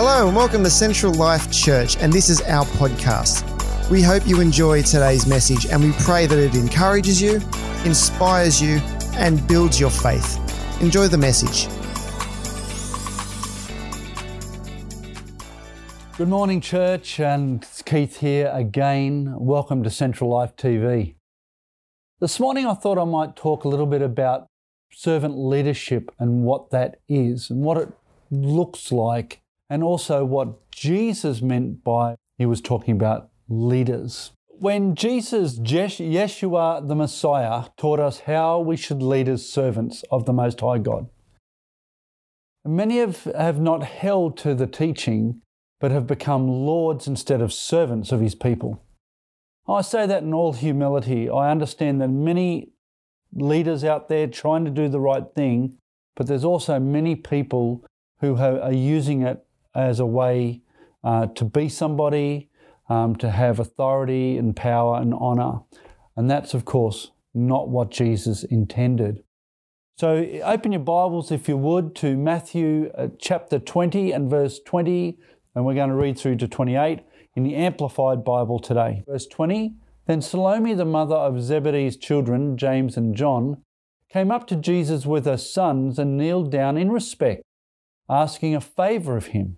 Hello, and welcome to Central Life Church, and this is our podcast. We hope you enjoy today's message, and we pray that it encourages you, inspires you, and builds your faith. Enjoy the message. Good morning, church, and it's Keith here again. Welcome to Central Life TV. This morning, I thought I might talk a little bit about servant leadership and what that is and what it looks like and also what Jesus meant by he was talking about leaders. When Jesus, Yeshua the Messiah, taught us how we should lead as servants of the Most High God, many have, have not held to the teaching but have become lords instead of servants of his people. I say that in all humility. I understand that many leaders out there trying to do the right thing, but there's also many people who are using it as a way uh, to be somebody, um, to have authority and power and honor. And that's, of course, not what Jesus intended. So open your Bibles, if you would, to Matthew uh, chapter 20 and verse 20, and we're going to read through to 28 in the Amplified Bible today. Verse 20 Then Salome, the mother of Zebedee's children, James and John, came up to Jesus with her sons and kneeled down in respect, asking a favor of him.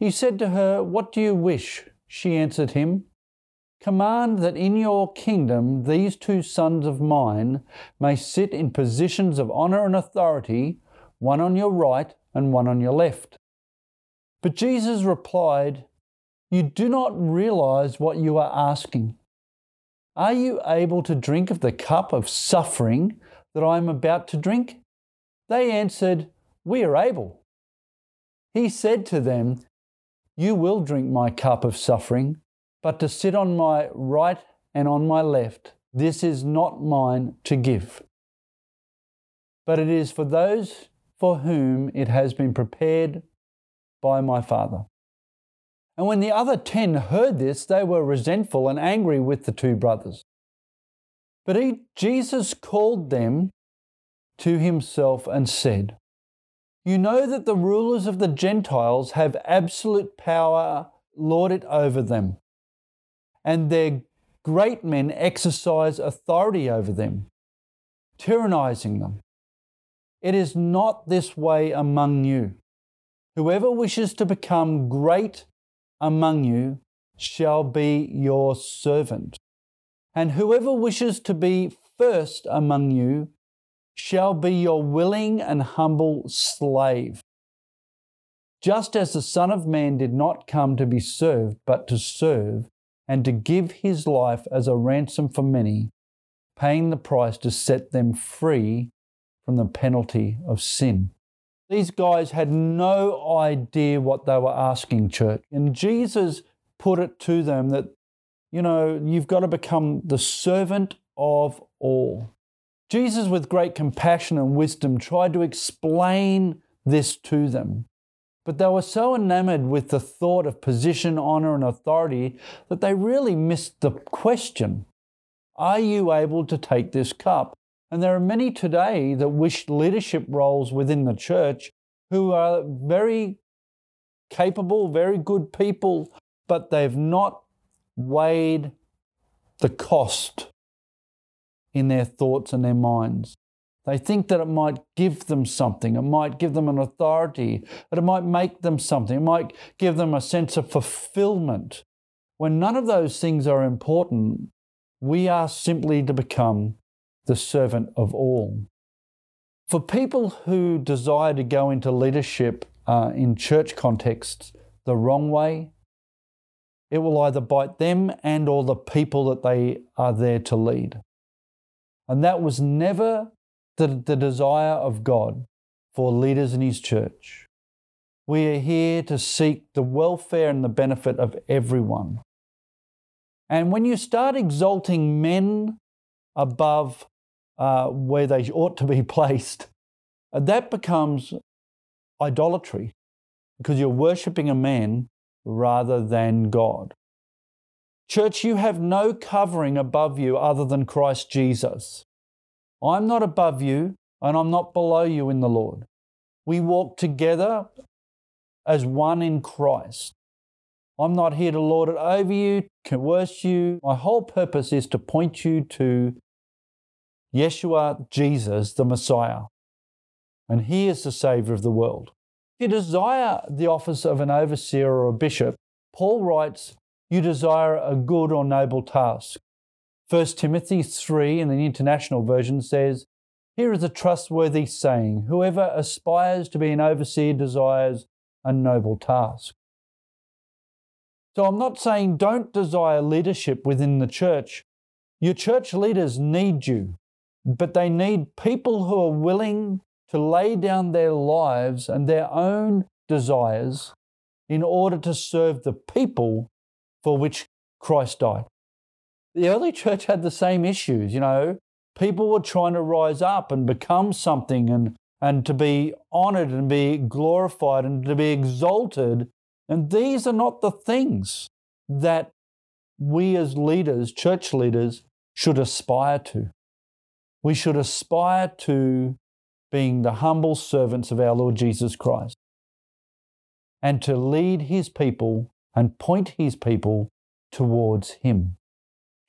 He said to her, What do you wish? She answered him, Command that in your kingdom these two sons of mine may sit in positions of honor and authority, one on your right and one on your left. But Jesus replied, You do not realize what you are asking. Are you able to drink of the cup of suffering that I am about to drink? They answered, We are able. He said to them, you will drink my cup of suffering, but to sit on my right and on my left, this is not mine to give. But it is for those for whom it has been prepared by my Father. And when the other ten heard this, they were resentful and angry with the two brothers. But he, Jesus called them to himself and said, you know that the rulers of the Gentiles have absolute power lorded over them, and their great men exercise authority over them, tyrannizing them. It is not this way among you. Whoever wishes to become great among you shall be your servant. And whoever wishes to be first among you shall be your willing and humble slave. Just as the Son of Man did not come to be served, but to serve, and to give his life as a ransom for many, paying the price to set them free from the penalty of sin. These guys had no idea what they were asking, church. And Jesus put it to them that, you know, you've got to become the servant of all. Jesus, with great compassion and wisdom, tried to explain this to them. But they were so enamored with the thought of position, honor, and authority that they really missed the question Are you able to take this cup? And there are many today that wish leadership roles within the church who are very capable, very good people, but they've not weighed the cost in their thoughts and their minds. They think that it might give them something, it might give them an authority, that it might make them something, it might give them a sense of fulfillment. When none of those things are important, we are simply to become the servant of all. For people who desire to go into leadership uh, in church contexts the wrong way, it will either bite them and or the people that they are there to lead. And that was never the, the desire of God for leaders in His church. We are here to seek the welfare and the benefit of everyone. And when you start exalting men above uh, where they ought to be placed, that becomes idolatry because you're worshipping a man rather than God. Church, you have no covering above you other than Christ Jesus. I'm not above you and I'm not below you in the Lord. We walk together as one in Christ. I'm not here to lord it over you, coerce you. My whole purpose is to point you to Yeshua, Jesus, the Messiah. And He is the Savior of the world. If you desire the office of an overseer or a bishop, Paul writes, You desire a good or noble task. 1 Timothy 3 in the International Version says, Here is a trustworthy saying Whoever aspires to be an overseer desires a noble task. So I'm not saying don't desire leadership within the church. Your church leaders need you, but they need people who are willing to lay down their lives and their own desires in order to serve the people for which Christ died. The early church had the same issues, you know. People were trying to rise up and become something and, and to be honored and be glorified and to be exalted and these are not the things that we as leaders, church leaders, should aspire to. We should aspire to being the humble servants of our Lord Jesus Christ and to lead his people and point his people towards him.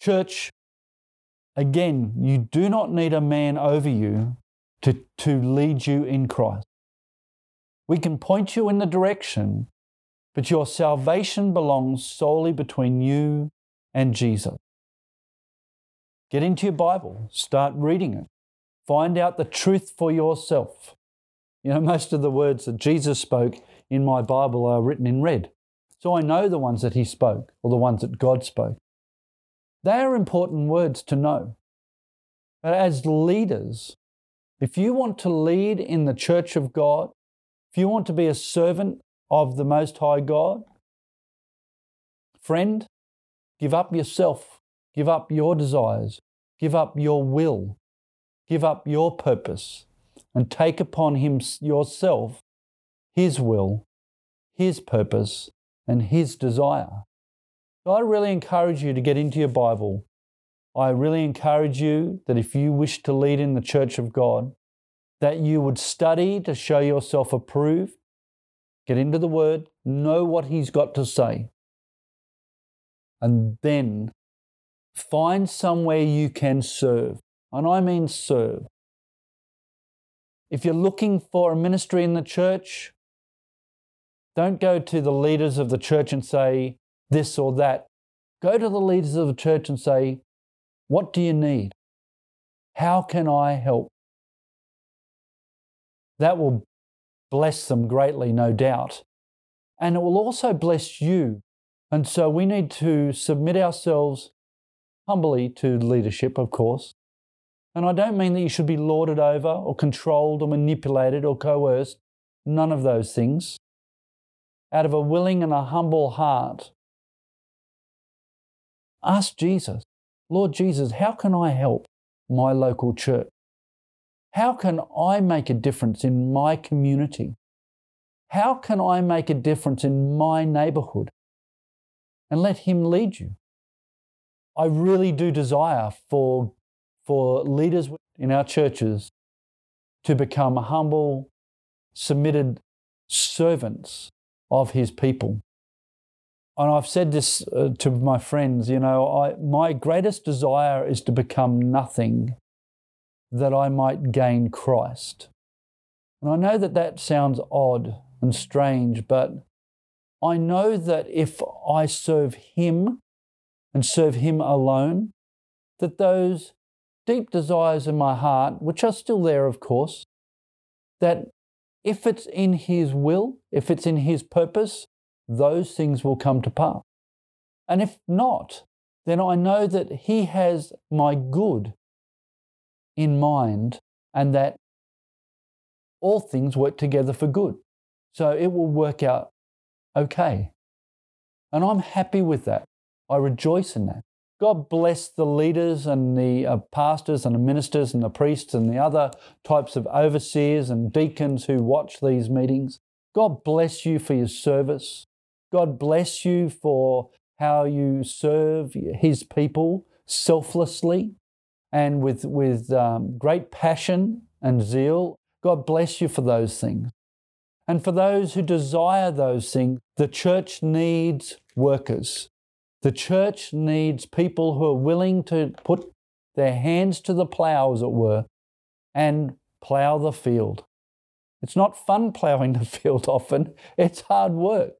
Church, again, you do not need a man over you to, to lead you in Christ. We can point you in the direction but your salvation belongs solely between you and Jesus. Get into your Bible, start reading it, find out the truth for yourself. You know, most of the words that Jesus spoke in my Bible are written in red. So I know the ones that he spoke or the ones that God spoke. They are important words to know. But as leaders, if you want to lead in the church of God, if you want to be a servant of the Most High God? Friend, give up yourself, give up your desires, give up your will, give up your purpose, and take upon him yourself his will, his purpose, and his desire. So I really encourage you to get into your Bible. I really encourage you that if you wish to lead in the church of God, that you would study to show yourself approved, Get into the Word, know what He's got to say, and then find somewhere you can serve. And I mean serve. If you're looking for a ministry in the church, don't go to the leaders of the church and say this or that. Go to the leaders of the church and say, What do you need? How can I help? That will bless them greatly, no doubt. And it will also bless you. And so we need to submit ourselves humbly to leadership, of course. And I don't mean that you should be lorded over or controlled or manipulated or coerced. None of those things. Out of a willing and a humble heart, ask Jesus, Lord Jesus, how can I help my local church? How can I make a difference in my community? How can I make a difference in my neighborhood? And let Him lead you. I really do desire for, for leaders in our churches to become humble, submitted servants of His people. And I've said this uh, to my friends, you know, I, my greatest desire is to become nothing that I might gain Christ. And I know that that sounds odd and strange, but I know that if I serve Him and serve Him alone, that those deep desires in my heart, which are still there, of course, that if it's in His will, if it's in His purpose, those things will come to pass. And if not, then I know that He has my good in mind and that all things work together for good. So it will work out okay. And I'm happy with that. I rejoice in that. God bless the leaders and the uh, pastors and the ministers and the priests and the other types of overseers and deacons who watch these meetings. God bless you for your service. God bless you for how you serve His people selflessly and with, with um, great passion and zeal. God bless you for those things. And for those who desire those things, the church needs workers. The church needs people who are willing to put their hands to the plough, as it were, and plough the field. It's not fun ploughing the field often, it's hard work.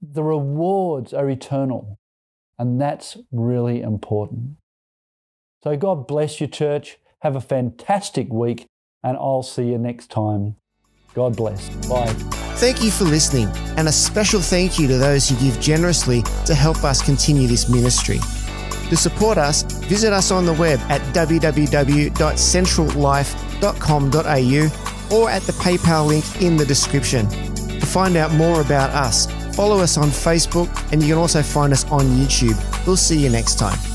The rewards are eternal, and that's really important. So, God bless you, church. Have a fantastic week, and I'll see you next time. God bless. Bye. Thank you for listening, and a special thank you to those who give generously to help us continue this ministry. To support us, visit us on the web at www.centrallife.com.au or at the PayPal link in the description. To find out more about us, follow us on Facebook and you can also find us on YouTube. We'll see you next time.